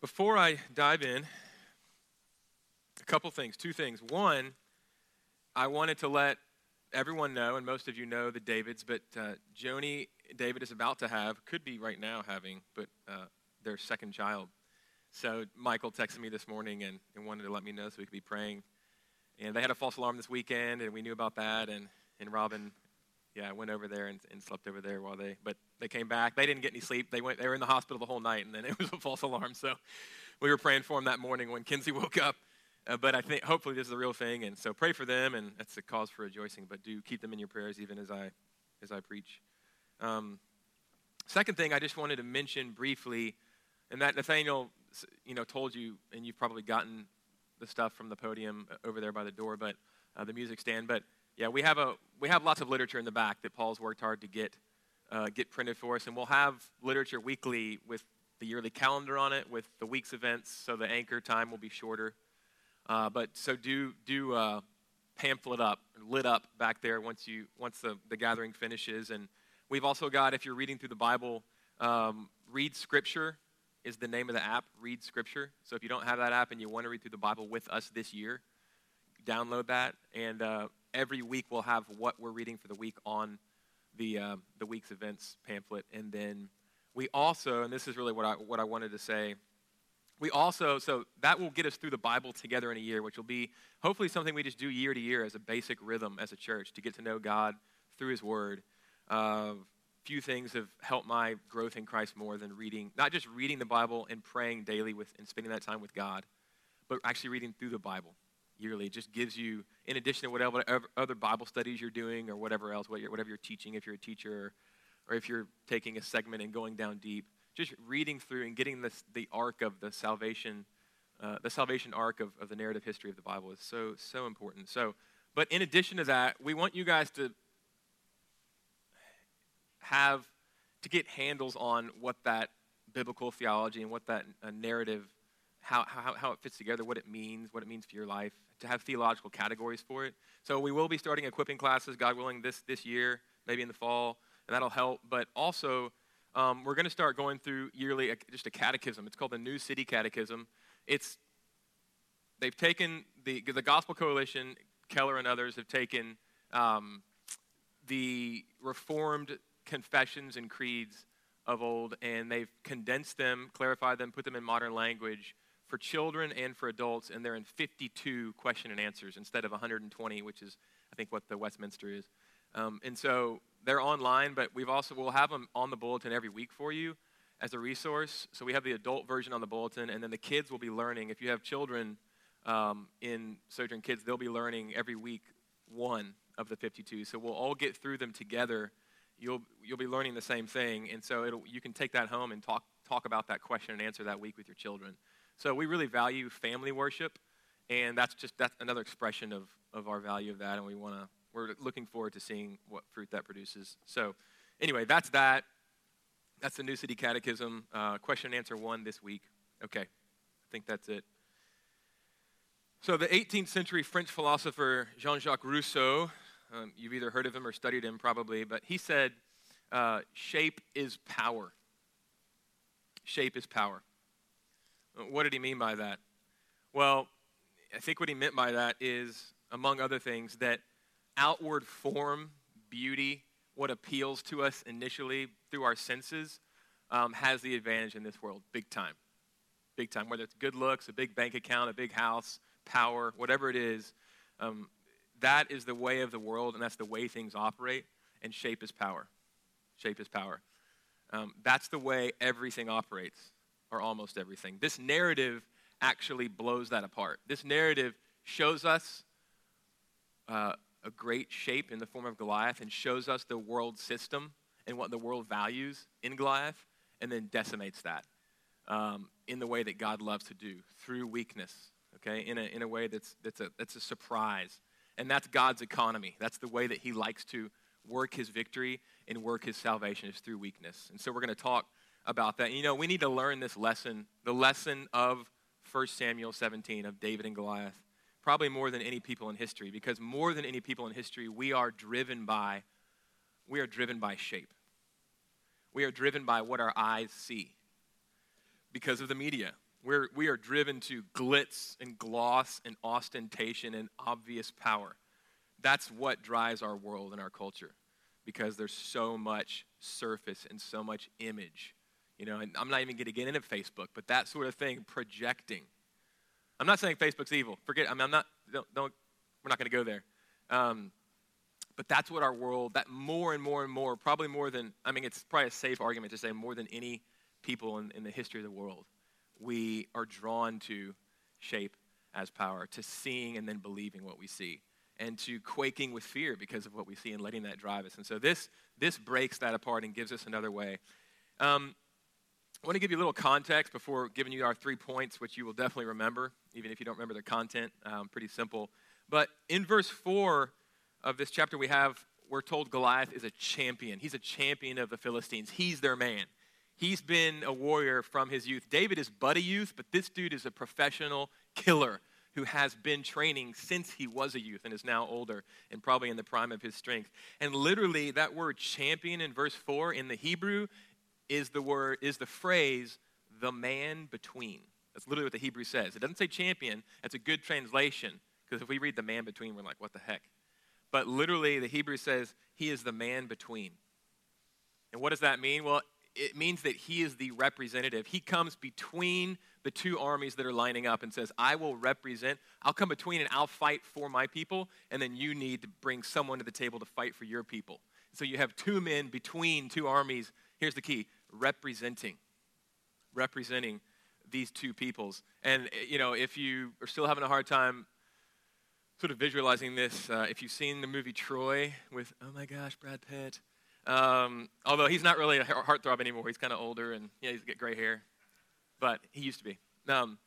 Before I dive in, a couple things, two things. One, I wanted to let everyone know, and most of you know the Davids, but uh, Joni David is about to have, could be right now having, but uh, their second child. So Michael texted me this morning and, and wanted to let me know so we could be praying. And they had a false alarm this weekend, and we knew about that. And, and Robin, yeah, I went over there and, and slept over there while they, but they came back. They didn't get any sleep. They went, they were in the hospital the whole night, and then it was a false alarm. So we were praying for them that morning when Kinsey woke up. Uh, but I think hopefully this is the real thing, and so pray for them, and that's a cause for rejoicing. But do keep them in your prayers even as I as I preach. Um, second thing I just wanted to mention briefly, and that Nathaniel, you know, told you, and you've probably gotten the stuff from the podium uh, over there by the door, but uh, the music stand. But yeah, we have a we have lots of literature in the back that Paul's worked hard to get uh, get printed for us, and we'll have literature weekly with the yearly calendar on it, with the week's events, so the anchor time will be shorter. Uh, but so do do uh, pamphlet up, lit up back there once you once the, the gathering finishes. And we've also got if you're reading through the Bible, um, read Scripture is the name of the app. Read Scripture. So if you don't have that app and you want to read through the Bible with us this year, download that. And uh, every week we'll have what we're reading for the week on the uh, the week's events pamphlet. And then we also, and this is really what I what I wanted to say we also, so that will get us through the Bible together in a year, which will be hopefully something we just do year to year as a basic rhythm as a church to get to know God through His Word. Uh, few things have helped my growth in Christ more than reading, not just reading the Bible and praying daily with and spending that time with God, but actually reading through the Bible yearly. It just gives you, in addition to whatever other Bible studies you're doing or whatever else, whatever you're teaching, if you're a teacher or if you're taking a segment and going down deep, just reading through and getting this, the arc of the salvation, uh, the salvation arc of, of the narrative history of the Bible is so, so important. So, but in addition to that, we want you guys to have, to get handles on what that biblical theology and what that uh, narrative, how, how, how it fits together, what it means, what it means for your life, to have theological categories for it. So we will be starting equipping classes, God willing, this, this year, maybe in the fall, and that'll help. But also, um, we're going to start going through yearly just a catechism. It's called the New City Catechism. It's they've taken the the Gospel Coalition, Keller and others have taken um, the Reformed confessions and creeds of old, and they've condensed them, clarified them, put them in modern language for children and for adults, and they're in 52 question and answers instead of 120, which is I think what the Westminster is. Um, and so they're online, but we've also we'll have them on the bulletin every week for you as a resource. So we have the adult version on the bulletin, and then the kids will be learning. If you have children um, in Sojourn Kids, they'll be learning every week one of the 52. So we'll all get through them together. You'll you'll be learning the same thing, and so you can take that home and talk talk about that question and answer that week with your children. So we really value family worship, and that's just that's another expression of of our value of that, and we want to we're looking forward to seeing what fruit that produces. So, anyway, that's that. That's the New City Catechism. Uh, question and answer one this week. Okay, I think that's it. So, the 18th century French philosopher Jean Jacques Rousseau, um, you've either heard of him or studied him probably, but he said, uh, shape is power. Shape is power. What did he mean by that? Well, I think what he meant by that is, among other things, that outward form, beauty, what appeals to us initially through our senses, um, has the advantage in this world, big time. Big time. Whether it's good looks, a big bank account, a big house, power, whatever it is, um, that is the way of the world, and that's the way things operate, and shape is power. Shape is power. Um, that's the way everything operates, or almost everything. This narrative actually blows that apart. This narrative shows us uh, a great shape in the form of Goliath and shows us the world system and what the world values in Goliath, and then decimates that um, in the way that God loves to do through weakness, okay, in a, in a way that's, that's, a, that's a surprise. And that's God's economy. That's the way that He likes to work His victory and work His salvation is through weakness. And so we're going to talk about that. You know, we need to learn this lesson, the lesson of 1 Samuel 17 of David and Goliath probably more than any people in history because more than any people in history we are driven by we are driven by shape we are driven by what our eyes see because of the media We're, we are driven to glitz and gloss and ostentation and obvious power. That's what drives our world and our culture because there's so much surface and so much image. You know, and I'm not even going to get into Facebook, but that sort of thing, projecting. I'm not saying Facebook's evil. Forget. I mean, I'm not. Don't. don't we're not going to go there. Um, but that's what our world. That more and more and more, probably more than. I mean, it's probably a safe argument to say more than any people in, in the history of the world, we are drawn to shape as power, to seeing and then believing what we see and to quaking with fear because of what we see and letting that drive us. And so this, this breaks that apart and gives us another way. Um, I want to give you a little context before giving you our three points, which you will definitely remember, even if you don't remember the content. Um, pretty simple. But in verse 4 of this chapter, we have, we're told Goliath is a champion. He's a champion of the Philistines, he's their man. He's been a warrior from his youth. David is but a youth, but this dude is a professional killer who has been training since he was a youth and is now older and probably in the prime of his strength. And literally, that word champion in verse 4 in the Hebrew is the word, is the phrase, the man between. That's literally what the Hebrew says. It doesn't say champion. That's a good translation because if we read the man between, we're like, what the heck? But literally, the Hebrew says he is the man between. And what does that mean? Well, it means that he is the representative. He comes between the two armies that are lining up and says, I will represent, I'll come between and I'll fight for my people, and then you need to bring someone to the table to fight for your people. So you have two men between two armies. Here's the key representing. Representing these two peoples. And, you know, if you are still having a hard time sort of visualizing this, uh, if you've seen the movie Troy with, oh my gosh, Brad Pitt, um, although he's not really a heartthrob anymore. He's kind of older and yeah, he's got gray hair, but he used to be. Um,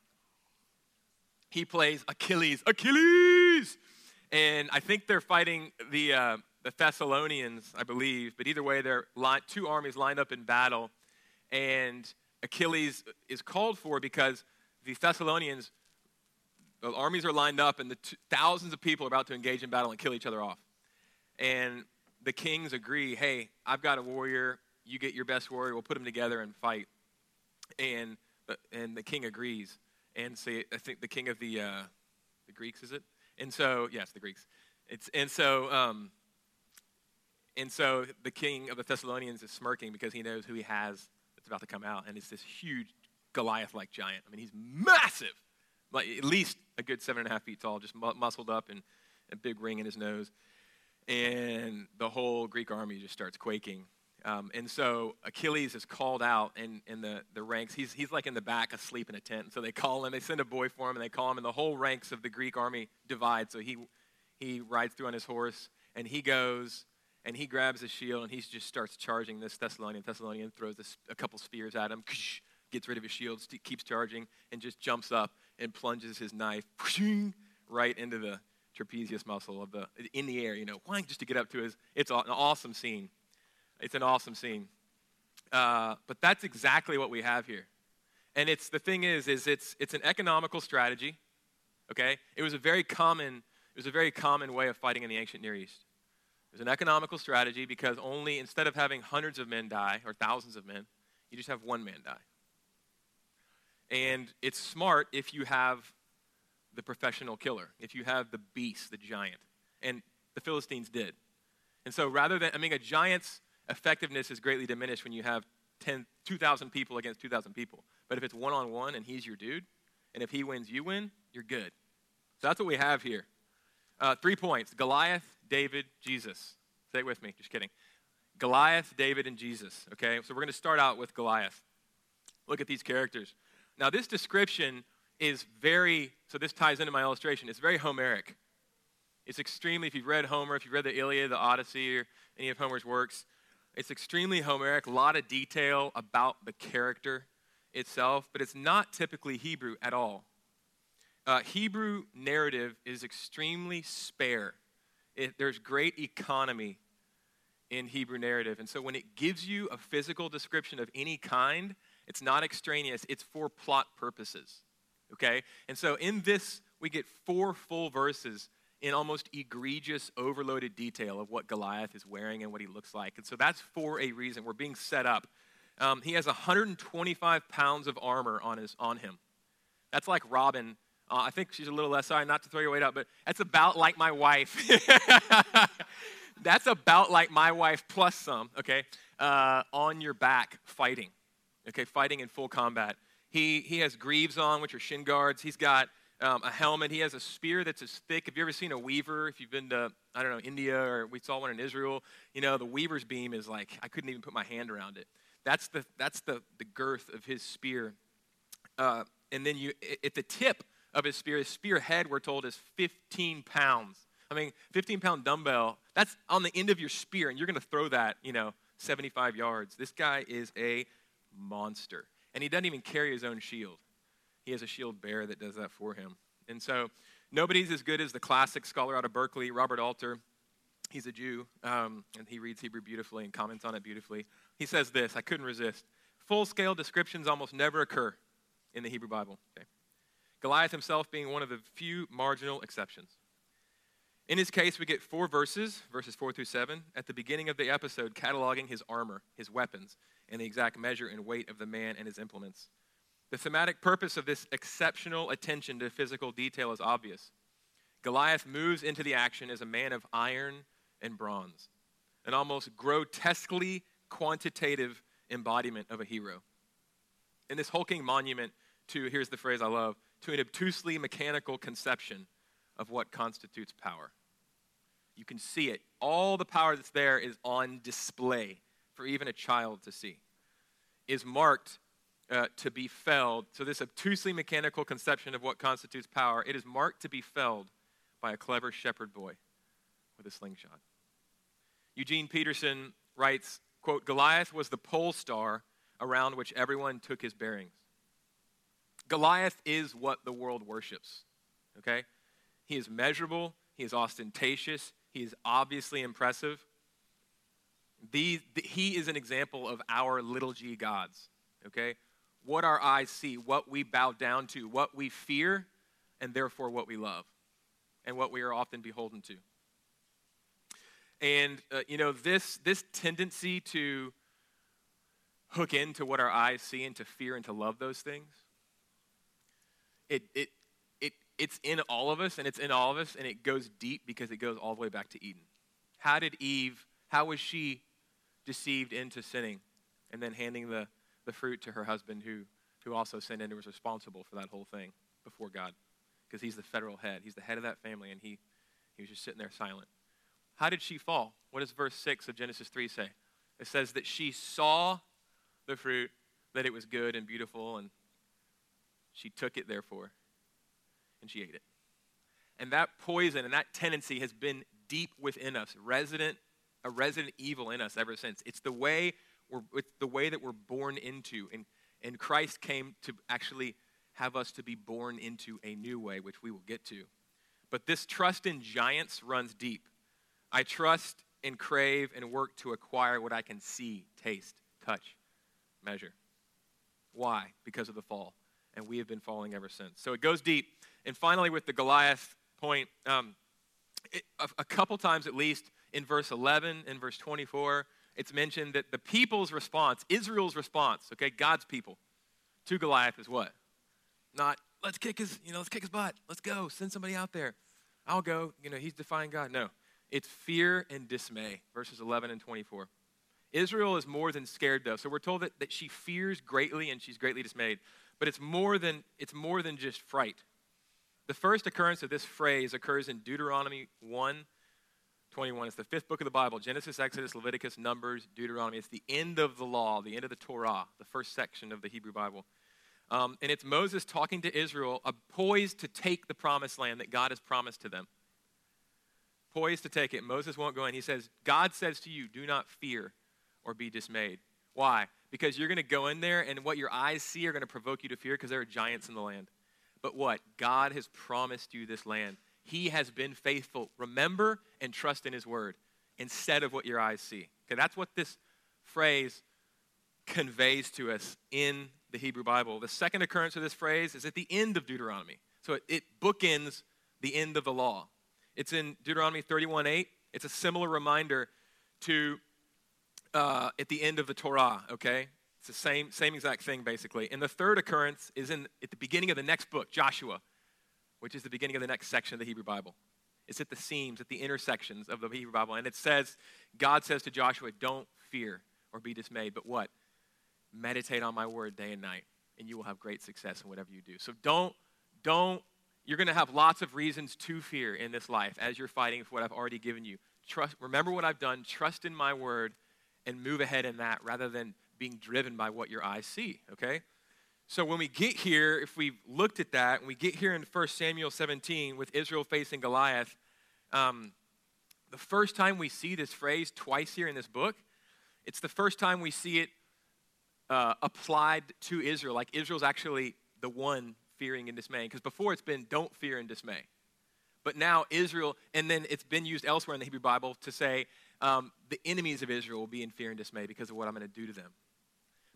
he plays Achilles. Achilles! And I think they're fighting the, uh, the Thessalonians, I believe. But either way, they're two armies lined up in battle. And Achilles is called for because the Thessalonians, the armies are lined up, and the t- thousands of people are about to engage in battle and kill each other off. And the kings agree, hey, I've got a warrior, you get your best warrior, we'll put them together and fight. And, uh, and the king agrees. And say, I think the king of the, uh, the Greeks, is it? And so, yes, the Greeks. It's, and so, um, and so the king of the Thessalonians is smirking because he knows who he has that's about to come out. And it's this huge Goliath like giant. I mean, he's massive, like at least a good seven and a half feet tall, just mu- muscled up and a big ring in his nose and the whole Greek army just starts quaking. Um, and so Achilles is called out in, in the, the ranks. He's, he's like in the back asleep in a tent. And so they call him, they send a boy for him, and they call him, and the whole ranks of the Greek army divide. So he, he rides through on his horse, and he goes, and he grabs his shield, and he just starts charging this Thessalonian. Thessalonian throws a, a couple spears at him, gets rid of his shield, keeps charging, and just jumps up and plunges his knife right into the, trapezius muscle of the in the air, you know, just to get up to his. It's an awesome scene. It's an awesome scene. Uh, but that's exactly what we have here. And it's the thing is, is it's it's an economical strategy. Okay, it was a very common it was a very common way of fighting in the ancient Near East. It was an economical strategy because only instead of having hundreds of men die or thousands of men, you just have one man die. And it's smart if you have the professional killer, if you have the beast, the giant. And the Philistines did. And so rather than, I mean, a giant's effectiveness is greatly diminished when you have 10, 2,000 people against 2,000 people. But if it's one on one and he's your dude, and if he wins, you win, you're good. So that's what we have here. Uh, three points Goliath, David, Jesus. Say it with me, just kidding. Goliath, David, and Jesus. Okay, so we're going to start out with Goliath. Look at these characters. Now, this description is very, so this ties into my illustration, it's very Homeric. It's extremely, if you've read Homer, if you've read the Iliad, the Odyssey, or any of Homer's works, it's extremely Homeric, a lot of detail about the character itself, but it's not typically Hebrew at all. Uh, Hebrew narrative is extremely spare. It, there's great economy in Hebrew narrative. And so when it gives you a physical description of any kind, it's not extraneous, it's for plot purposes okay? And so in this, we get four full verses in almost egregious, overloaded detail of what Goliath is wearing and what he looks like. And so that's for a reason. We're being set up. Um, he has 125 pounds of armor on, his, on him. That's like Robin. Uh, I think she's a little less, sorry, not to throw your weight out, but that's about like my wife. that's about like my wife plus some, okay? Uh, on your back fighting, okay? Fighting in full combat. He, he has greaves on, which are shin guards. He's got um, a helmet. He has a spear that's as thick. Have you ever seen a weaver? If you've been to, I don't know, India or we saw one in Israel, you know, the weaver's beam is like, I couldn't even put my hand around it. That's the, that's the, the girth of his spear. Uh, and then you, at the tip of his spear, his spear head, we're told, is 15 pounds. I mean, 15 pound dumbbell, that's on the end of your spear, and you're going to throw that, you know, 75 yards. This guy is a monster. And he doesn't even carry his own shield. He has a shield bearer that does that for him. And so nobody's as good as the classic scholar out of Berkeley, Robert Alter. He's a Jew, um, and he reads Hebrew beautifully and comments on it beautifully. He says this I couldn't resist. Full scale descriptions almost never occur in the Hebrew Bible. Okay? Goliath himself being one of the few marginal exceptions. In his case, we get four verses, verses four through seven, at the beginning of the episode, cataloging his armor, his weapons, and the exact measure and weight of the man and his implements. The thematic purpose of this exceptional attention to physical detail is obvious. Goliath moves into the action as a man of iron and bronze, an almost grotesquely quantitative embodiment of a hero. In this hulking monument to, here's the phrase I love, to an obtusely mechanical conception of what constitutes power. You can see it. All the power that's there is on display for even a child to see, is marked uh, to be felled. So, this obtusely mechanical conception of what constitutes power, it is marked to be felled by a clever shepherd boy with a slingshot. Eugene Peterson writes, quote, Goliath was the pole star around which everyone took his bearings. Goliath is what the world worships, okay? He is measurable, he is ostentatious, he is obviously impressive. The, the, he is an example of our little g gods, okay? What our eyes see, what we bow down to, what we fear, and therefore what we love, and what we are often beholden to. And, uh, you know, this, this tendency to hook into what our eyes see and to fear and to love those things, it, it, it, it's in all of us and it's in all of us and it goes deep because it goes all the way back to Eden. How did Eve, how was she deceived into sinning and then handing the, the fruit to her husband who, who also sinned and was responsible for that whole thing before God? Because he's the federal head. He's the head of that family and he, he was just sitting there silent. How did she fall? What does verse 6 of Genesis 3 say? It says that she saw the fruit, that it was good and beautiful, and she took it, therefore, and she ate it. And that poison and that tendency has been deep within us, resident, a resident evil in us ever since. It's the way we're, it's the way that we're born into, and, and Christ came to actually have us to be born into a new way, which we will get to. But this trust in giants runs deep. I trust and crave and work to acquire what I can see, taste, touch, measure. Why? Because of the fall and we have been falling ever since. So it goes deep. And finally, with the Goliath point, um, it, a, a couple times at least in verse 11 and verse 24, it's mentioned that the people's response, Israel's response, okay, God's people to Goliath is what? Not, let's kick his, you know, let's kick his butt. Let's go. Send somebody out there. I'll go. You know, he's defying God. No. It's fear and dismay, verses 11 and 24. Israel is more than scared, though. So we're told that, that she fears greatly and she's greatly dismayed. But it's more than, it's more than just fright. The first occurrence of this phrase occurs in Deuteronomy 1 21. It's the fifth book of the Bible Genesis, Exodus, Leviticus, Numbers, Deuteronomy. It's the end of the law, the end of the Torah, the first section of the Hebrew Bible. Um, and it's Moses talking to Israel, uh, poised to take the promised land that God has promised to them. Poised to take it. Moses won't go in. He says, God says to you, do not fear or be dismayed. Why? Because you're going to go in there and what your eyes see are going to provoke you to fear because there are giants in the land. But what? God has promised you this land. He has been faithful. Remember and trust in His word instead of what your eyes see. Okay, that's what this phrase conveys to us in the Hebrew Bible. The second occurrence of this phrase is at the end of Deuteronomy. So it, it bookends the end of the law. It's in Deuteronomy 31 8. It's a similar reminder to uh, at the end of the Torah, okay? It's the same, same exact thing, basically. And the third occurrence is in, at the beginning of the next book, Joshua, which is the beginning of the next section of the Hebrew Bible. It's at the seams, at the intersections of the Hebrew Bible. And it says, God says to Joshua, Don't fear or be dismayed, but what? Meditate on my word day and night, and you will have great success in whatever you do. So don't, don't, you're going to have lots of reasons to fear in this life as you're fighting for what I've already given you. Trust, remember what I've done, trust in my word, and move ahead in that rather than being driven by what your eyes see, okay? So when we get here, if we've looked at that, and we get here in 1 Samuel 17 with Israel facing Goliath, um, the first time we see this phrase twice here in this book, it's the first time we see it uh, applied to Israel, like Israel's actually the one fearing and dismaying. Because before it's been don't fear and dismay. But now Israel, and then it's been used elsewhere in the Hebrew Bible to say um, the enemies of Israel will be in fear and dismay because of what I'm going to do to them.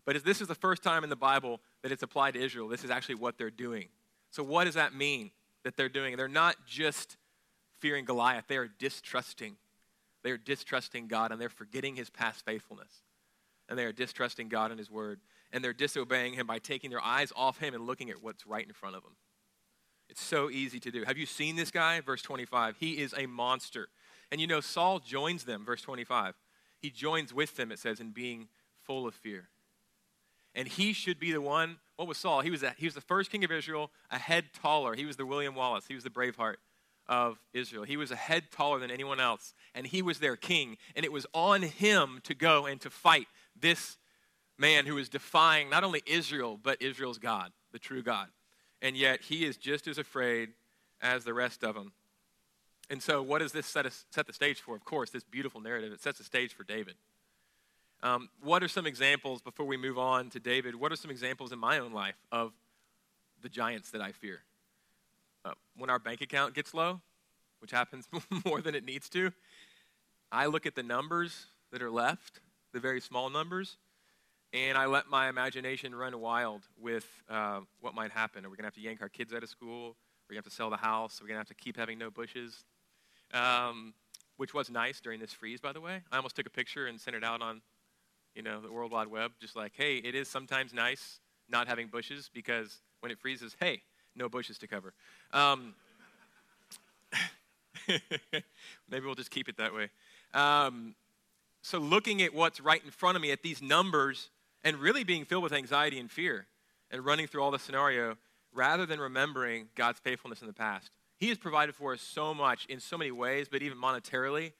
But this is the first time in the Bible that it's applied to Israel. This is actually what they're doing. So, what does that mean that they're doing? They're not just fearing Goliath, they are distrusting. They are distrusting God and they're forgetting his past faithfulness. And they are distrusting God and his word. And they're disobeying him by taking their eyes off him and looking at what's right in front of them. It's so easy to do. Have you seen this guy? Verse 25. He is a monster. And you know, Saul joins them, verse 25. He joins with them, it says, in being full of fear. And he should be the one. What was Saul? He was, a, he was the first king of Israel, a head taller. He was the William Wallace. He was the Braveheart of Israel. He was a head taller than anyone else, and he was their king. And it was on him to go and to fight this man who was defying not only Israel, but Israel's God, the true God. And yet he is just as afraid as the rest of them. And so, what does this set, set the stage for? Of course, this beautiful narrative. It sets the stage for David. Um, what are some examples, before we move on to David, what are some examples in my own life of the giants that I fear? Uh, when our bank account gets low, which happens more than it needs to, I look at the numbers that are left, the very small numbers, and I let my imagination run wild with uh, what might happen. Are we going to have to yank our kids out of school? Are we going to have to sell the house? Are we going to have to keep having no bushes? Um, which was nice during this freeze, by the way. I almost took a picture and sent it out on you know, the World Wide Web, just like, hey, it is sometimes nice not having bushes because when it freezes, hey, no bushes to cover. Um, maybe we'll just keep it that way. Um, so, looking at what's right in front of me, at these numbers, and really being filled with anxiety and fear, and running through all the scenario, rather than remembering God's faithfulness in the past. He has provided for us so much in so many ways, but even monetarily,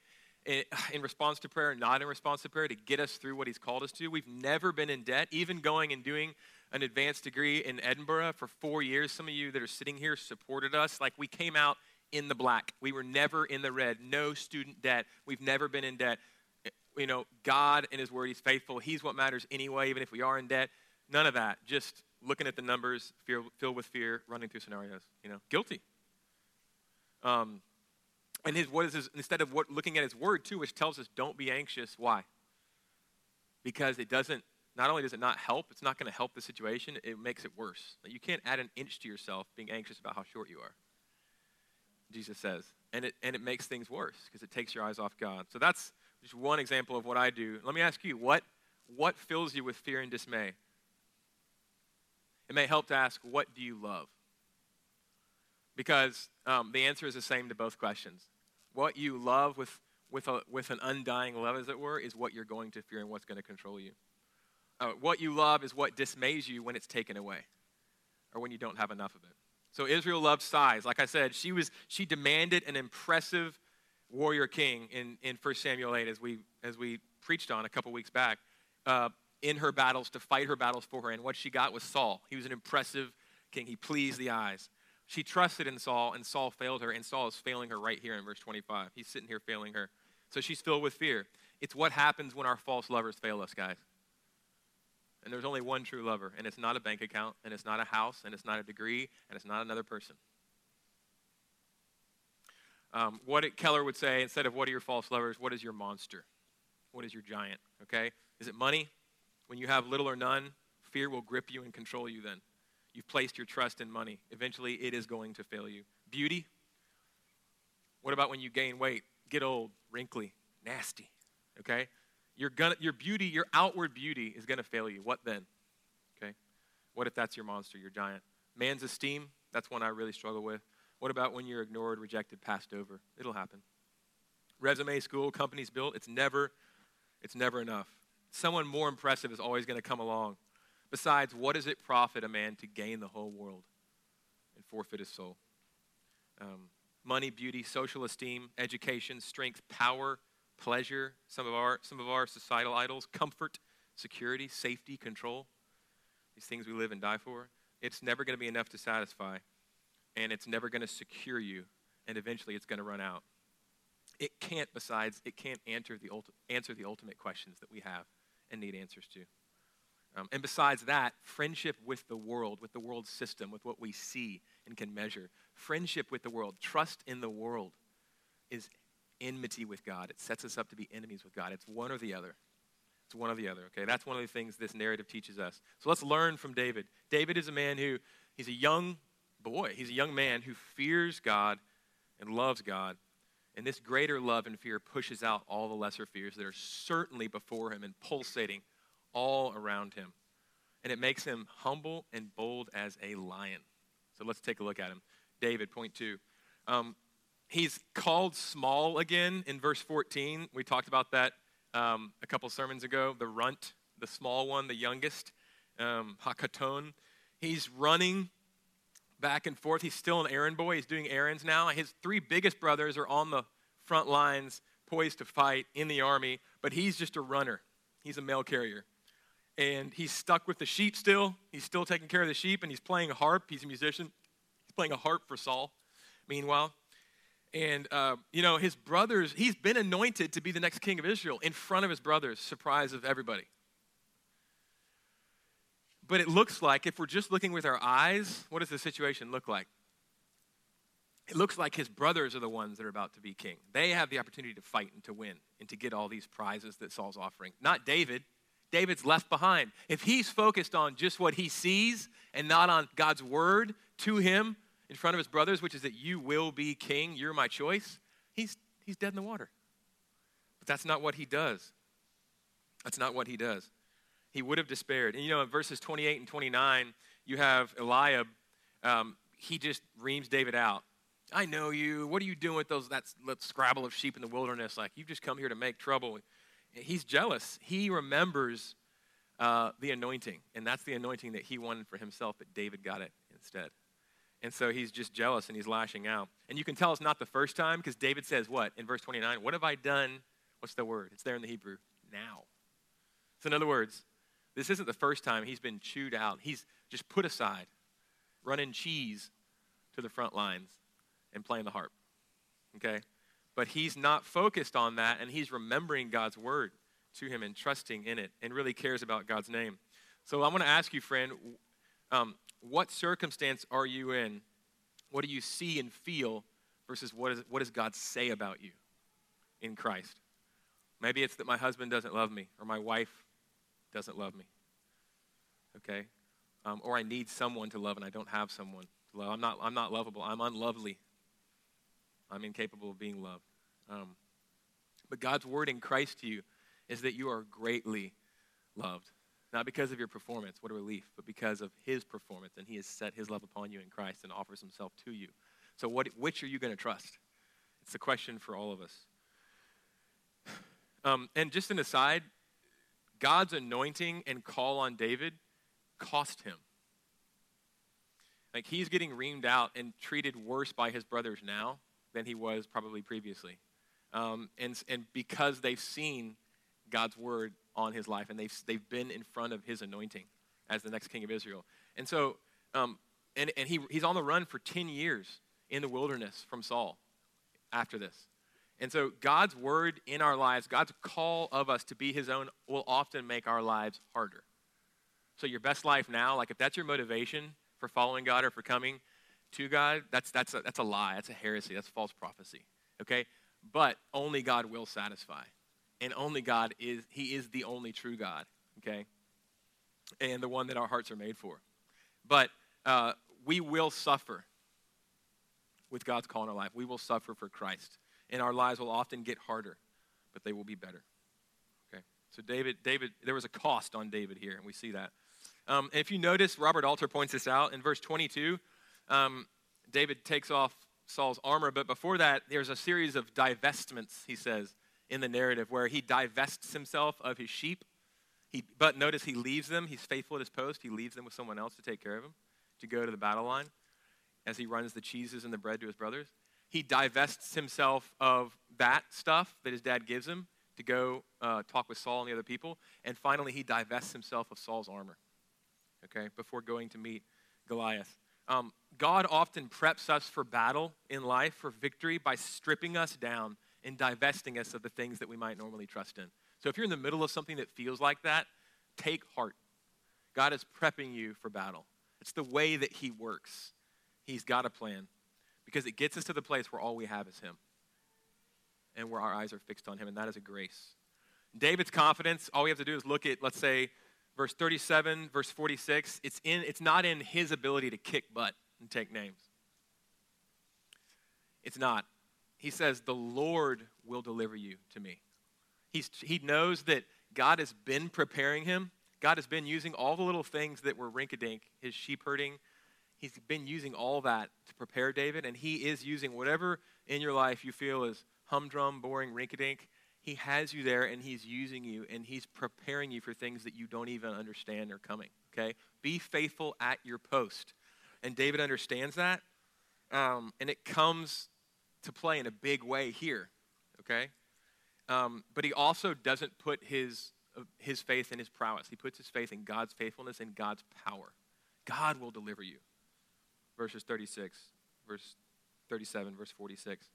in, in response to prayer, not in response to prayer, to get us through what He's called us to. We've never been in debt, even going and doing an advanced degree in Edinburgh for four years. Some of you that are sitting here supported us. Like we came out in the black. We were never in the red. No student debt. We've never been in debt. You know, God and His Word, He's faithful. He's what matters anyway, even if we are in debt. None of that. Just looking at the numbers, fear, filled with fear, running through scenarios. You know, guilty. Um, and his, what is his, instead of what, looking at his word too, which tells us don't be anxious. Why? Because it doesn't, not only does it not help, it's not going to help the situation, it makes it worse. You can't add an inch to yourself being anxious about how short you are. Jesus says. And it, and it makes things worse because it takes your eyes off God. So that's just one example of what I do. Let me ask you, what, what fills you with fear and dismay? It may help to ask, what do you love? Because um, the answer is the same to both questions. What you love with, with, a, with an undying love, as it were, is what you're going to fear and what's going to control you. Uh, what you love is what dismays you when it's taken away or when you don't have enough of it. So Israel loved size. Like I said, she, was, she demanded an impressive warrior king in, in 1 Samuel 8, as we, as we preached on a couple weeks back, uh, in her battles to fight her battles for her. And what she got was Saul. He was an impressive king, he pleased the eyes. She trusted in Saul, and Saul failed her, and Saul is failing her right here in verse 25. He's sitting here failing her. So she's filled with fear. It's what happens when our false lovers fail us, guys. And there's only one true lover, and it's not a bank account, and it's not a house, and it's not a degree, and it's not another person. Um, what it, Keller would say instead of what are your false lovers, what is your monster? What is your giant? Okay? Is it money? When you have little or none, fear will grip you and control you then. You've placed your trust in money. Eventually, it is going to fail you. Beauty? What about when you gain weight, get old, wrinkly, nasty? Okay? You're gonna, your beauty, your outward beauty is going to fail you. What then? Okay? What if that's your monster, your giant? Man's esteem, that's one I really struggle with. What about when you're ignored, rejected, passed over? It'll happen. Resume, school, companies built, it's never, it's never enough. Someone more impressive is always going to come along. Besides, what does it profit a man to gain the whole world and forfeit his soul? Um, money, beauty, social esteem, education, strength, power, pleasure, some of our, some of our societal idols, comfort, security, safety, control, these things we live and die for. It's never going to be enough to satisfy, and it's never going to secure you, and eventually it's going to run out. It can't, besides, it can't answer the, ulti- answer the ultimate questions that we have and need answers to. Um, and besides that, friendship with the world, with the world system, with what we see and can measure, friendship with the world, trust in the world is enmity with God. It sets us up to be enemies with God. It's one or the other. It's one or the other, okay? That's one of the things this narrative teaches us. So let's learn from David. David is a man who, he's a young boy. He's a young man who fears God and loves God. And this greater love and fear pushes out all the lesser fears that are certainly before him and pulsating all around him. And it makes him humble and bold as a lion. So let's take a look at him. David, point two. Um, he's called small again in verse 14. We talked about that um, a couple sermons ago. The runt, the small one, the youngest, um, Hakaton. He's running back and forth. He's still an errand boy. He's doing errands now. His three biggest brothers are on the front lines, poised to fight in the army, but he's just a runner. He's a mail carrier. And he's stuck with the sheep still. He's still taking care of the sheep, and he's playing a harp. He's a musician. He's playing a harp for Saul, meanwhile. And, uh, you know, his brothers, he's been anointed to be the next king of Israel in front of his brothers, surprise of everybody. But it looks like, if we're just looking with our eyes, what does the situation look like? It looks like his brothers are the ones that are about to be king. They have the opportunity to fight and to win and to get all these prizes that Saul's offering. Not David. David's left behind. If he's focused on just what he sees and not on God's word to him in front of his brothers, which is that you will be king, you're my choice, he's, he's dead in the water. But that's not what he does. That's not what he does. He would have despaired. And you know, in verses 28 and 29, you have Eliab. Um, he just reams David out. I know you. What are you doing with those that, that scrabble of sheep in the wilderness? Like you've just come here to make trouble. He's jealous. He remembers uh, the anointing, and that's the anointing that he wanted for himself, but David got it instead. And so he's just jealous and he's lashing out. And you can tell it's not the first time because David says, What? In verse 29, what have I done? What's the word? It's there in the Hebrew. Now. So, in other words, this isn't the first time he's been chewed out. He's just put aside, running cheese to the front lines and playing the harp. Okay? But he's not focused on that and he's remembering God's word to him and trusting in it and really cares about God's name. So, I want to ask you, friend, um, what circumstance are you in? What do you see and feel versus what, is, what does God say about you in Christ? Maybe it's that my husband doesn't love me or my wife doesn't love me. Okay? Um, or I need someone to love and I don't have someone to love. I'm not, I'm not lovable. I'm unlovely. I'm incapable of being loved. Um, but God's word in Christ to you is that you are greatly loved. Not because of your performance, what a relief, but because of his performance. And he has set his love upon you in Christ and offers himself to you. So, what, which are you going to trust? It's the question for all of us. Um, and just an aside, God's anointing and call on David cost him. Like he's getting reamed out and treated worse by his brothers now than he was probably previously. Um, and, and because they've seen God's word on his life, and they've, they've been in front of his anointing as the next king of Israel. And so, um, and, and he, he's on the run for 10 years in the wilderness from Saul after this. And so, God's word in our lives, God's call of us to be his own, will often make our lives harder. So, your best life now, like if that's your motivation for following God or for coming to God, that's, that's, a, that's a lie. That's a heresy. That's false prophecy. Okay? But only God will satisfy and only God is, He is the only true God, okay? And the one that our hearts are made for. But uh, we will suffer with God's call in our life. We will suffer for Christ. And our lives will often get harder, but they will be better. Okay? So David, David, there was a cost on David here, and we see that. Um, if you notice, Robert Alter points this out in verse 22. Um, David takes off Saul's armor, but before that, there's a series of divestments, he says, in the narrative, where he divests himself of his sheep. He, but notice he leaves them. He's faithful at his post. He leaves them with someone else to take care of him, to go to the battle line as he runs the cheeses and the bread to his brothers. He divests himself of that stuff that his dad gives him to go uh, talk with Saul and the other people. And finally, he divests himself of Saul's armor, okay, before going to meet Goliath. Um, God often preps us for battle in life, for victory, by stripping us down and divesting us of the things that we might normally trust in. So if you're in the middle of something that feels like that, take heart. God is prepping you for battle. It's the way that He works. He's got a plan because it gets us to the place where all we have is Him and where our eyes are fixed on Him, and that is a grace. David's confidence, all we have to do is look at, let's say, verse 37, verse 46. It's, in, it's not in his ability to kick butt and take names. It's not. He says, The Lord will deliver you to me. He's, he knows that God has been preparing him. God has been using all the little things that were rinkadink, his sheep herding. He's been using all that to prepare David, and he is using whatever in your life you feel is humdrum, boring, rinkadink. He has you there, and he's using you, and he's preparing you for things that you don't even understand are coming. Okay? Be faithful at your post. And David understands that, um, and it comes to play in a big way here. Okay? Um, but he also doesn't put his, uh, his faith in his prowess. He puts his faith in God's faithfulness and God's power. God will deliver you. Verses 36, verse 37, verse 46.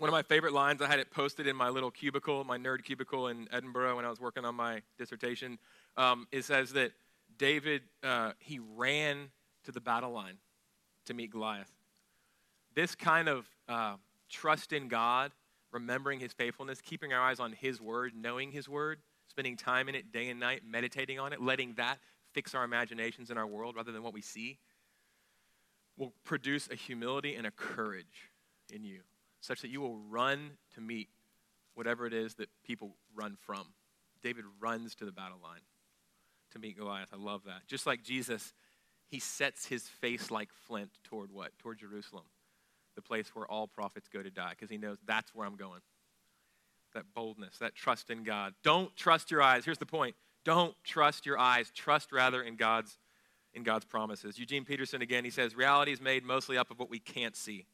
One of my favorite lines, I had it posted in my little cubicle, my nerd cubicle in Edinburgh when I was working on my dissertation. Um, it says that David, uh, he ran to the battle line to meet Goliath. This kind of uh, trust in God remembering his faithfulness, keeping our eyes on his word, knowing his word, spending time in it day and night, meditating on it, letting that fix our imaginations in our world rather than what we see, will produce a humility and a courage in you, such that you will run to meet whatever it is that people run from. David runs to the battle line to meet Goliath. I love that. Just like Jesus, he sets his face like flint toward what? Toward Jerusalem the place where all prophets go to die because he knows that's where I'm going. That boldness, that trust in God. Don't trust your eyes. Here's the point. Don't trust your eyes. Trust rather in God's in God's promises. Eugene Peterson again, he says reality is made mostly up of what we can't see.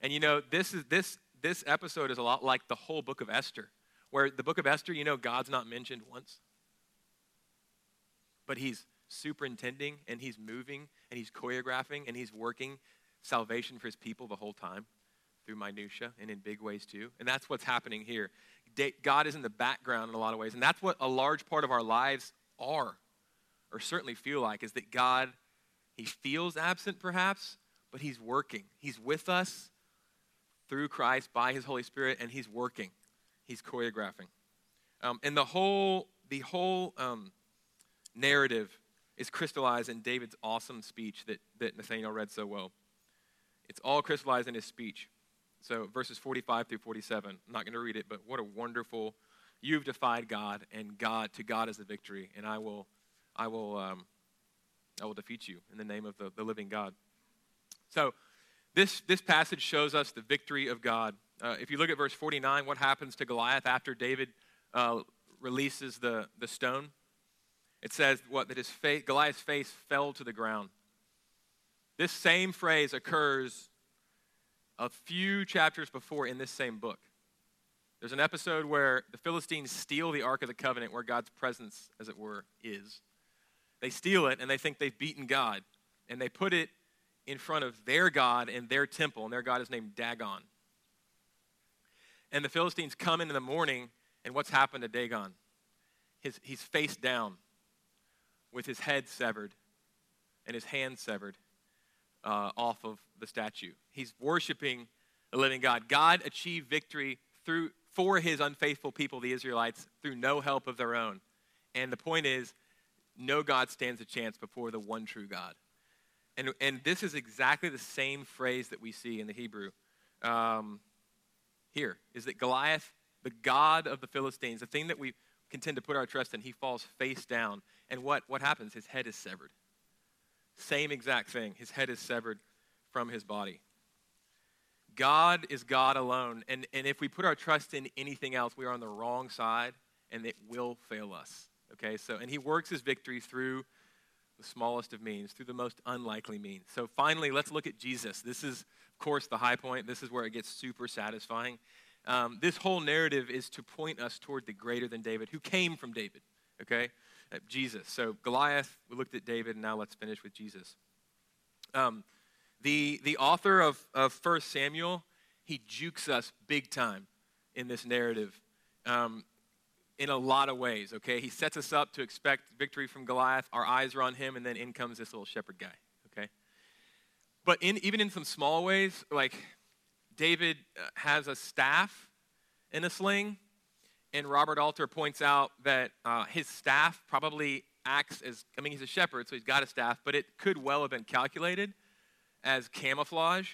And you know, this is this this episode is a lot like the whole book of Esther, where the book of Esther, you know, God's not mentioned once. But he's superintending and he's moving and he's choreographing and he's working salvation for his people the whole time through minutia and in big ways too. And that's what's happening here. God is in the background in a lot of ways, and that's what a large part of our lives are, or certainly feel like, is that God, He feels absent perhaps, but He's working. He's with us through Christ by His Holy Spirit, and He's working. He's choreographing. Um, and the whole, the whole um, narrative is crystallized in David's awesome speech that, that Nathaniel read so well. It's all crystallized in his speech. So, verses 45 through 47. I'm not going to read it, but what a wonderful. You've defied God, and God to God is the victory, and I will, I will, um, I will defeat you in the name of the, the living God. So, this this passage shows us the victory of God. Uh, if you look at verse 49, what happens to Goliath after David uh, releases the the stone? It says what that his face, Goliath's face fell to the ground. This same phrase occurs a few chapters before in this same book. There's an episode where the Philistines steal the Ark of the Covenant, where God's presence, as it were, is. They steal it and they think they've beaten God. And they put it in front of their God in their temple, and their God is named Dagon. And the Philistines come in in the morning, and what's happened to Dagon? His, he's face down with his head severed and his hand severed uh, off of the statue. He's worshiping the living God. God achieved victory through for his unfaithful people, the Israelites, through no help of their own. And the point is, no God stands a chance before the one true God. And, and this is exactly the same phrase that we see in the Hebrew um, here, is that Goliath the God of the Philistines, the thing that we contend to put our trust in, he falls face down. And what, what happens? His head is severed. Same exact thing. His head is severed from his body. God is God alone. And, and if we put our trust in anything else, we are on the wrong side and it will fail us. Okay, so, and he works his victory through the smallest of means, through the most unlikely means. So finally, let's look at Jesus. This is, of course, the high point. This is where it gets super satisfying. Um, this whole narrative is to point us toward the greater than David, who came from David, okay? Uh, Jesus. So Goliath, we looked at David, and now let's finish with Jesus. Um, the, the author of, of 1 Samuel, he jukes us big time in this narrative um, in a lot of ways, okay? He sets us up to expect victory from Goliath. Our eyes are on him, and then in comes this little shepherd guy, okay? But in, even in some small ways, like David uh, has a staff in a sling, and Robert Alter points out that uh, his staff probably acts as, I mean, he's a shepherd, so he's got a staff, but it could well have been calculated as camouflage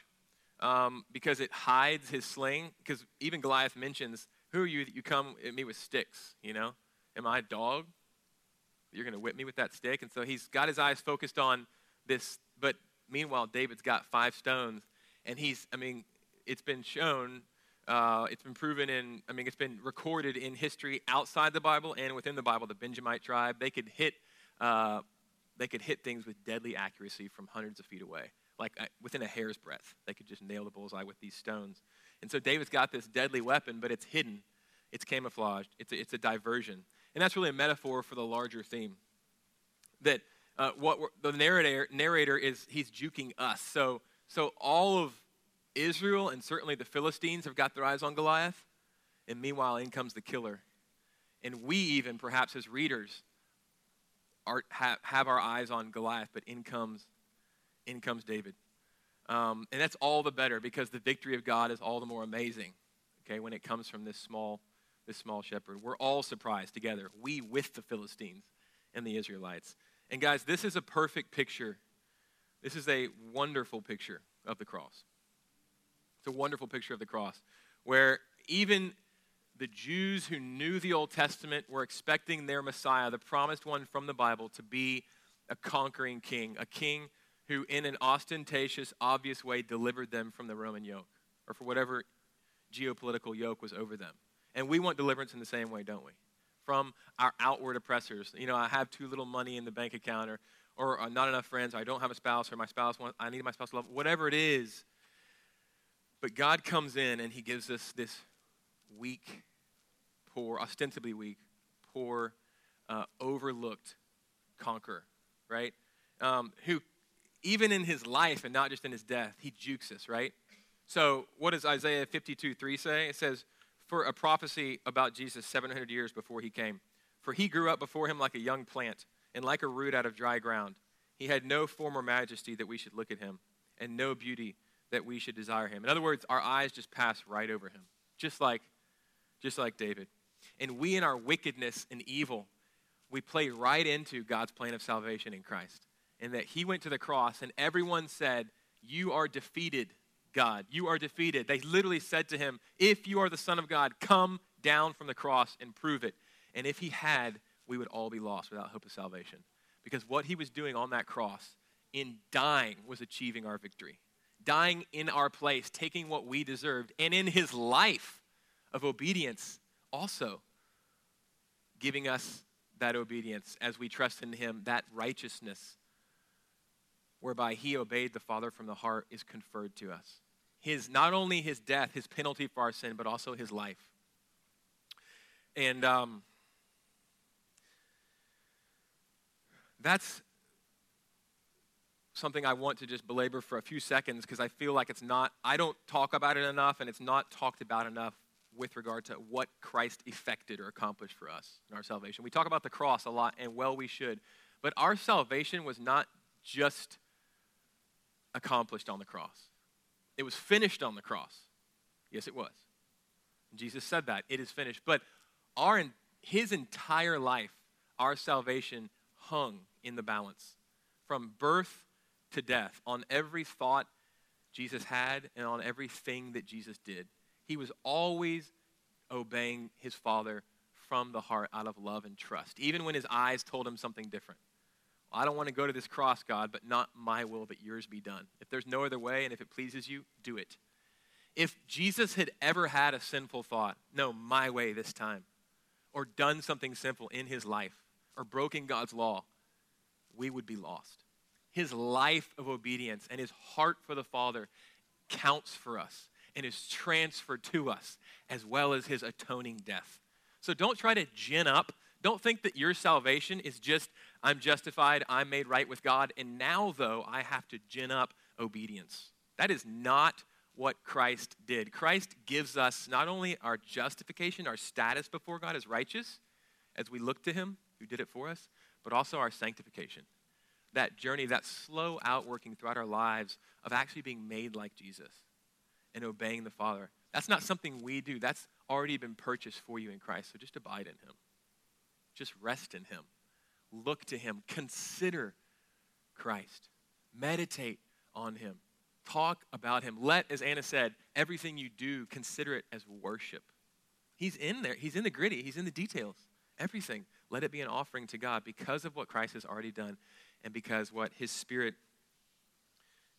um, because it hides his sling. Because even Goliath mentions, Who are you that you come at me with sticks? You know, am I a dog? You're going to whip me with that stick? And so he's got his eyes focused on this, but meanwhile, David's got five stones, and he's, I mean, it's been shown, uh, it's been proven in, I mean, it's been recorded in history outside the Bible and within the Bible. The Benjamite tribe, they could hit, uh, they could hit things with deadly accuracy from hundreds of feet away, like uh, within a hair's breadth. They could just nail the bullseye with these stones. And so David's got this deadly weapon, but it's hidden, it's camouflaged, it's a, it's a diversion. And that's really a metaphor for the larger theme. That uh, what the narrator, narrator is, he's juking us. So, so all of Israel and certainly the Philistines have got their eyes on Goliath, and meanwhile, in comes the killer. And we, even perhaps as readers, are, have, have our eyes on Goliath, but in comes, in comes David. Um, and that's all the better because the victory of God is all the more amazing, okay, when it comes from this small, this small shepherd. We're all surprised together, we with the Philistines and the Israelites. And guys, this is a perfect picture. This is a wonderful picture of the cross. It's a wonderful picture of the cross where even the Jews who knew the Old Testament were expecting their Messiah, the promised one from the Bible, to be a conquering king, a king who, in an ostentatious, obvious way, delivered them from the Roman yoke or for whatever geopolitical yoke was over them. And we want deliverance in the same way, don't we? From our outward oppressors. You know, I have too little money in the bank account, or, or not enough friends, or I don't have a spouse, or my spouse wants, I need my spouse to love. Whatever it is, but God comes in and he gives us this weak, poor, ostensibly weak, poor, uh, overlooked conqueror, right? Um, who, even in his life and not just in his death, he jukes us, right? So, what does Isaiah 52 3 say? It says, For a prophecy about Jesus 700 years before he came. For he grew up before him like a young plant and like a root out of dry ground. He had no form or majesty that we should look at him, and no beauty that we should desire him. In other words, our eyes just pass right over him, just like, just like David. And we, in our wickedness and evil, we play right into God's plan of salvation in Christ. And that he went to the cross, and everyone said, You are defeated, God. You are defeated. They literally said to him, If you are the Son of God, come down from the cross and prove it. And if he had, we would all be lost without hope of salvation. Because what he was doing on that cross in dying was achieving our victory dying in our place, taking what we deserved, and in his life of obedience, also giving us that obedience as we trust in him, that righteousness whereby he obeyed the Father from the heart is conferred to us. His not only his death, his penalty for our sin, but also his life. And um, that's something I want to just belabor for a few seconds because I feel like it's not, I don't talk about it enough and it's not talked about enough with regard to what Christ effected or accomplished for us in our salvation. We talk about the cross a lot, and well, we should. But our salvation was not just accomplished on the cross, it was finished on the cross. Yes, it was. Jesus said that. It is finished. But our, his entire life, our salvation hung in the balance. From birth to death on every thought Jesus had and on everything that Jesus did. He was always obeying his father from the heart out of love and trust, even when his eyes told him something different. I don't want to go to this cross, God, but not my will, but yours be done. If there's no other way and if it pleases you, do it. If Jesus had ever had a sinful thought, no, my way this time, or done something sinful in his life, or broken God's law, we would be lost. His life of obedience and his heart for the Father counts for us and is transferred to us, as well as his atoning death. So don't try to gin up. Don't think that your salvation is just, I'm justified, I'm made right with God, and now, though, I have to gin up obedience. That is not what Christ did. Christ gives us not only our justification, our status before God as righteous, as we look to Him who did it for us, but also our sanctification. That journey, that slow outworking throughout our lives of actually being made like Jesus and obeying the Father. That's not something we do. That's already been purchased for you in Christ. So just abide in Him. Just rest in Him. Look to Him. Consider Christ. Meditate on Him. Talk about Him. Let, as Anna said, everything you do, consider it as worship. He's in there. He's in the gritty. He's in the details. Everything. Let it be an offering to God because of what Christ has already done and because what His Spirit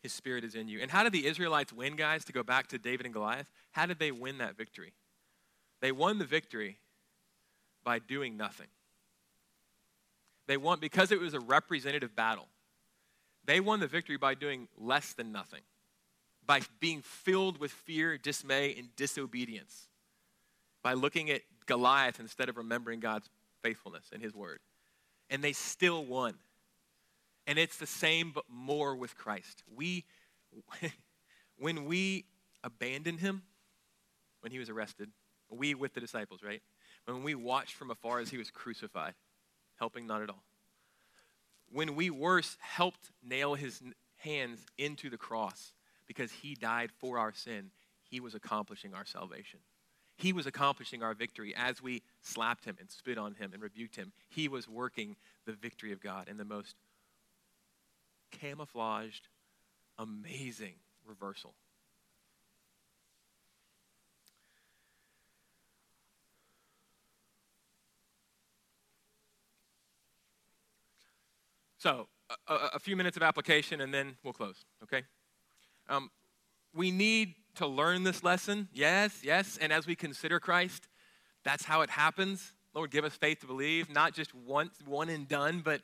his spirit is in you. And how did the Israelites win, guys, to go back to David and Goliath? How did they win that victory? They won the victory by doing nothing. They won because it was a representative battle. They won the victory by doing less than nothing, by being filled with fear, dismay, and disobedience, by looking at Goliath instead of remembering God's faithfulness and his word. And they still won. And it's the same but more with Christ. We when we abandoned him when he was arrested, we with the disciples, right? When we watched from afar as he was crucified, helping not at all. When we worse helped nail his hands into the cross because he died for our sin, he was accomplishing our salvation. He was accomplishing our victory as we slapped him and spit on him and rebuked him. He was working the victory of God in the most camouflaged, amazing reversal. So, a, a, few minutes of application and then we'll close, okay? Um, we need to learn this lesson, yes, yes, and as we consider Christ, that's how it happens. Lord, give us faith to believe, not just once, one and done, but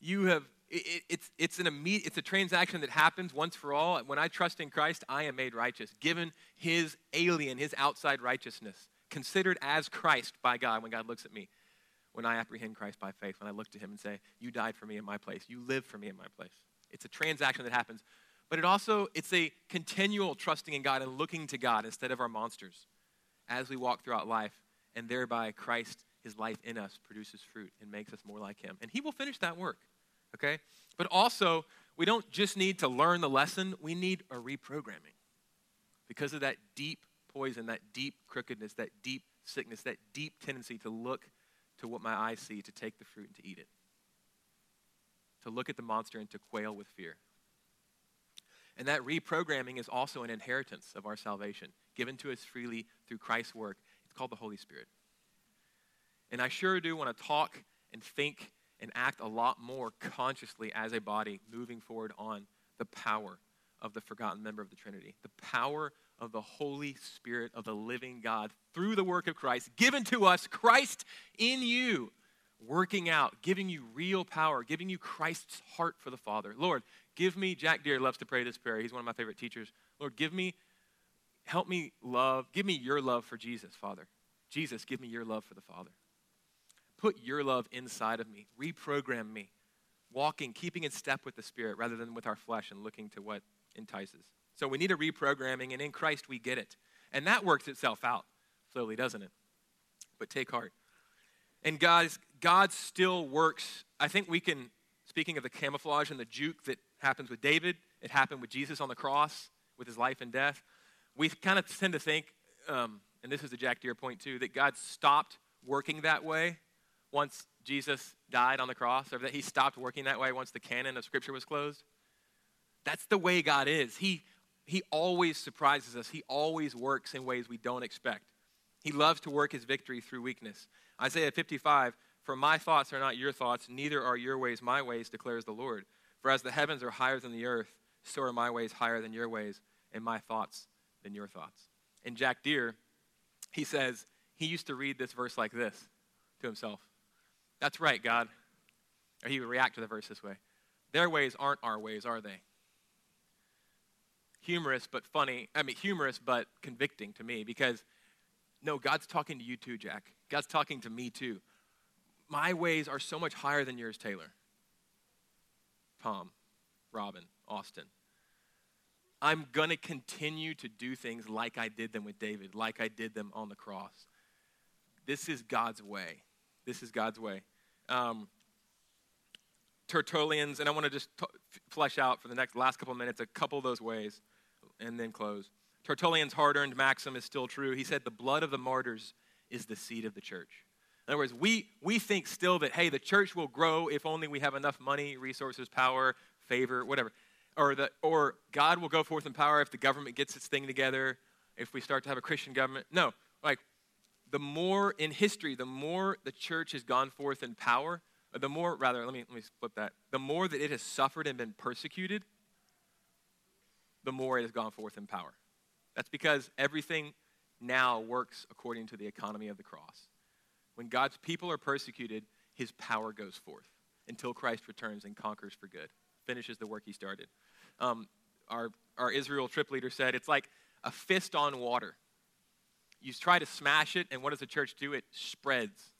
you have, it, it's, it's, an immediate, it's a transaction that happens once for all. When I trust in Christ, I am made righteous, given his alien, his outside righteousness, considered as Christ by God when God looks at me when I apprehend Christ by faith, when I look to him and say, You died for me in my place. You live for me in my place. It's a transaction that happens. But it also, it's a continual trusting in God and looking to God instead of our monsters as we walk throughout life. And thereby, Christ, his life in us, produces fruit and makes us more like him. And he will finish that work, okay? But also, we don't just need to learn the lesson, we need a reprogramming. Because of that deep poison, that deep crookedness, that deep sickness, that deep tendency to look to what my eyes see, to take the fruit and to eat it. To look at the monster and to quail with fear. And that reprogramming is also an inheritance of our salvation, given to us freely through Christ's work. It's called the Holy Spirit. And I sure do want to talk and think and act a lot more consciously as a body moving forward on the power of the forgotten member of the Trinity, the power of the Holy Spirit of the living God through the work of Christ, given to us, Christ in you, working out, giving you real power, giving you Christ's heart for the Father. Lord, give me, Jack Deere loves to pray this prayer. He's one of my favorite teachers. Lord, give me, help me love, give me your love for Jesus, Father. Jesus, give me your love for the Father. Put your love inside of me, reprogram me, walking, keeping in step with the Spirit rather than with our flesh and looking to what entices. So we need a reprogramming, and in Christ we get it. And that works itself out slowly, doesn't it? But take heart. And God, God still works. I think we can, speaking of the camouflage and the juke that happens with David, it happened with Jesus on the cross with his life and death. We kind of tend to think, um, and this is a Jack Deere point too, that God stopped working that way once Jesus died on the cross, or that he stopped working that way once the canon of Scripture was closed. That's the way God is. He he always surprises us. He always works in ways we don't expect. He loves to work his victory through weakness. Isaiah 55 For my thoughts are not your thoughts, neither are your ways my ways, declares the Lord. For as the heavens are higher than the earth, so are my ways higher than your ways, and my thoughts than your thoughts. And Jack Deere, he says, he used to read this verse like this to himself That's right, God. Or he would react to the verse this way Their ways aren't our ways, are they? Humorous but funny. I mean, humorous but convicting to me because no, God's talking to you too, Jack. God's talking to me too. My ways are so much higher than yours, Taylor. Tom, Robin, Austin. I'm going to continue to do things like I did them with David, like I did them on the cross. This is God's way. This is God's way. Um, Tertullians, and I want to just t- flesh out for the next last couple of minutes a couple of those ways and then close. Tertullian's hard earned maxim is still true. He said, The blood of the martyrs is the seed of the church. In other words, we, we think still that, hey, the church will grow if only we have enough money, resources, power, favor, whatever. Or, the, or God will go forth in power if the government gets its thing together, if we start to have a Christian government. No, like the more in history, the more the church has gone forth in power, the more, rather, let me, let me flip that. The more that it has suffered and been persecuted, the more it has gone forth in power. That's because everything now works according to the economy of the cross. When God's people are persecuted, his power goes forth until Christ returns and conquers for good, finishes the work he started. Um, our, our Israel trip leader said it's like a fist on water. You try to smash it, and what does the church do? It spreads.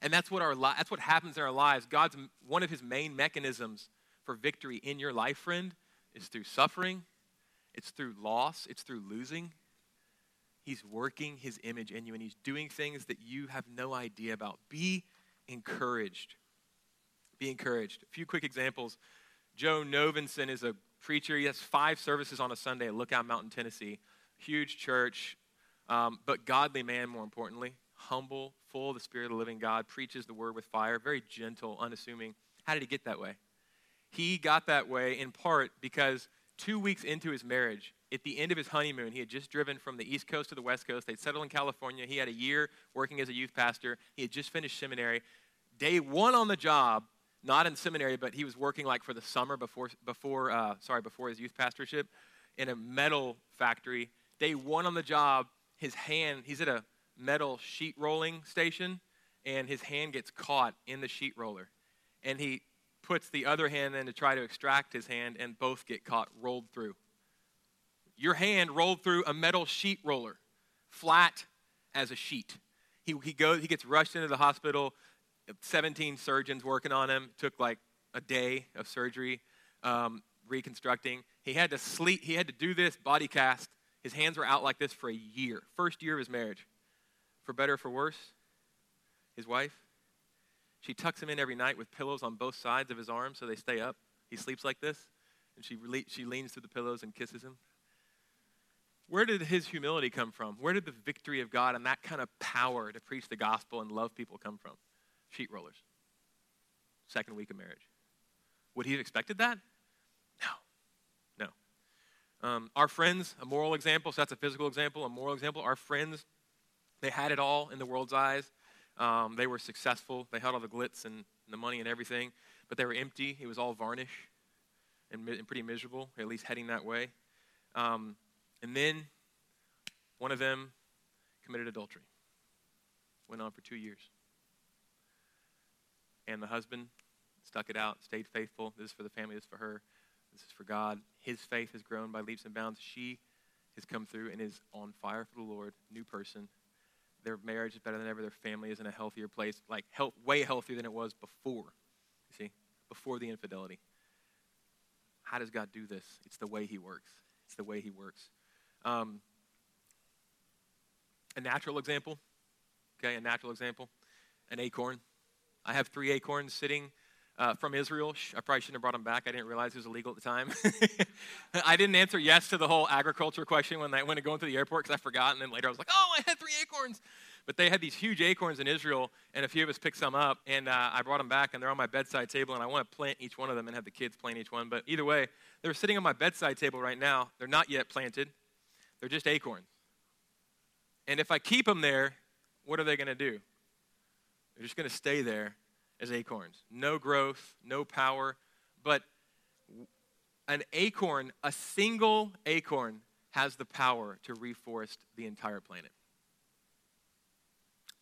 And that's what, our li- that's what happens in our lives. God's one of his main mechanisms for victory in your life, friend, is through suffering, it's through loss, it's through losing. He's working his image in you and he's doing things that you have no idea about. Be encouraged. Be encouraged. A few quick examples. Joe Novenson is a preacher. He has five services on a Sunday at Lookout Mountain, Tennessee. Huge church, um, but godly man, more importantly. Humble, full of the Spirit of the living God, preaches the word with fire, very gentle, unassuming. How did he get that way? He got that way in part because two weeks into his marriage, at the end of his honeymoon, he had just driven from the East Coast to the West Coast. They'd settled in California. He had a year working as a youth pastor. He had just finished seminary. Day one on the job, not in seminary, but he was working like for the summer before, before uh, sorry, before his youth pastorship in a metal factory. Day one on the job, his hand, he's at a metal sheet rolling station, and his hand gets caught in the sheet roller. And he puts the other hand in to try to extract his hand, and both get caught, rolled through. Your hand rolled through a metal sheet roller, flat as a sheet. He, he, goes, he gets rushed into the hospital. 17 surgeons working on him. Took like a day of surgery, um, reconstructing. He had to sleep. He had to do this body cast. His hands were out like this for a year. First year of his marriage. For better or for worse, his wife she tucks him in every night with pillows on both sides of his arms so they stay up. He sleeps like this, and she, she leans through the pillows and kisses him. Where did his humility come from? Where did the victory of God and that kind of power to preach the gospel and love people come from? Sheet rollers. Second week of marriage. Would he have expected that? No. No. Um, our friends, a moral example, so that's a physical example, a moral example. Our friends, they had it all in the world's eyes. Um, they were successful. They had all the glitz and the money and everything, but they were empty. It was all varnish and, and pretty miserable, at least heading that way. Um, and then one of them committed adultery. Went on for two years. And the husband stuck it out, stayed faithful. This is for the family, this is for her, this is for God. His faith has grown by leaps and bounds. She has come through and is on fire for the Lord, new person, their marriage is better than ever. Their family is in a healthier place, like health, way healthier than it was before. You see, before the infidelity. How does God do this? It's the way He works. It's the way He works. Um, a natural example, okay, a natural example, an acorn. I have three acorns sitting uh, from Israel. I probably shouldn't have brought them back. I didn't realize it was illegal at the time. I didn't answer yes to the whole agriculture question when I went to go into the airport because I forgot. And then later I was like, oh, I had three acorns. But they had these huge acorns in Israel, and a few of us picked some up. And uh, I brought them back, and they're on my bedside table. And I want to plant each one of them and have the kids plant each one. But either way, they're sitting on my bedside table right now. They're not yet planted, they're just acorns. And if I keep them there, what are they going to do? They're just going to stay there as acorns. No growth, no power. But an acorn, a single acorn, has the power to reforest the entire planet.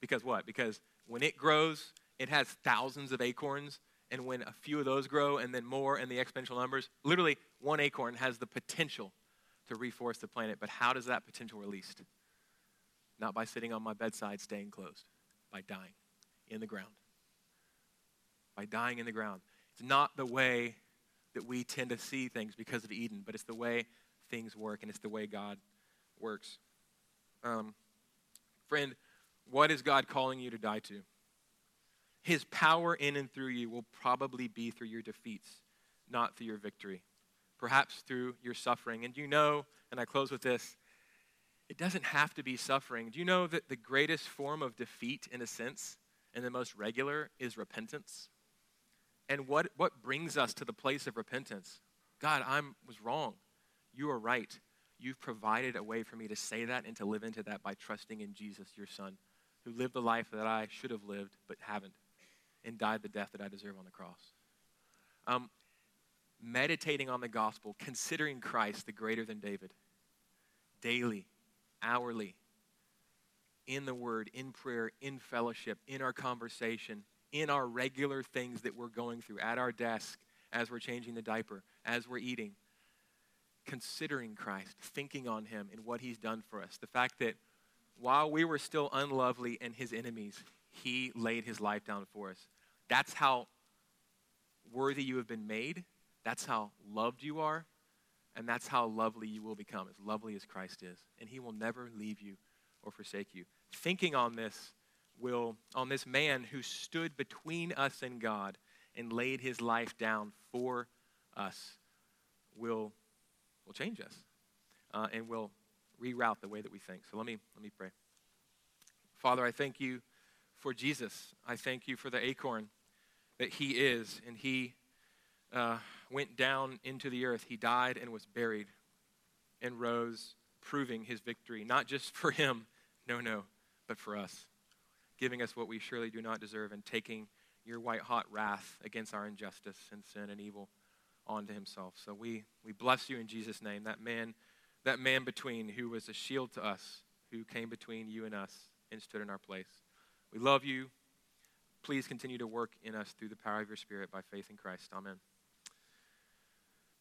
Because what? Because when it grows, it has thousands of acorns. And when a few of those grow and then more and the exponential numbers, literally one acorn has the potential to reforest the planet. But how does that potential released? Not by sitting on my bedside staying closed, by dying in the ground. By dying in the ground. It's not the way that we tend to see things because of Eden, but it's the way things work and it's the way God works. Um, friend, what is God calling you to die to? His power in and through you will probably be through your defeats, not through your victory. Perhaps through your suffering. And you know, and I close with this, it doesn't have to be suffering. Do you know that the greatest form of defeat, in a sense, and the most regular, is repentance? And what, what brings us to the place of repentance? God, I was wrong. You are right. You've provided a way for me to say that and to live into that by trusting in Jesus, your Son, who lived the life that I should have lived but haven't, and died the death that I deserve on the cross. Um, meditating on the gospel, considering Christ the greater than David, daily, hourly, in the word, in prayer, in fellowship, in our conversation, in our regular things that we're going through, at our desk, as we're changing the diaper, as we're eating, considering Christ, thinking on him and what he's done for us. The fact that while we were still unlovely and his enemies, he laid his life down for us. That's how worthy you have been made. That's how loved you are. And that's how lovely you will become, as lovely as Christ is. And he will never leave you or forsake you. Thinking on this will, on this man who stood between us and God and laid his life down for us, will will change us uh, and will reroute the way that we think. So let me, let me pray. Father, I thank you for Jesus. I thank you for the acorn that he is, and he uh, went down into the earth. He died and was buried and rose, proving his victory, not just for him, no, no, but for us, giving us what we surely do not deserve and taking your white hot wrath against our injustice and sin and evil onto himself. So we, we bless you in Jesus' name. That man, that man between who was a shield to us, who came between you and us and stood in our place. We love you. Please continue to work in us through the power of your Spirit by faith in Christ. Amen.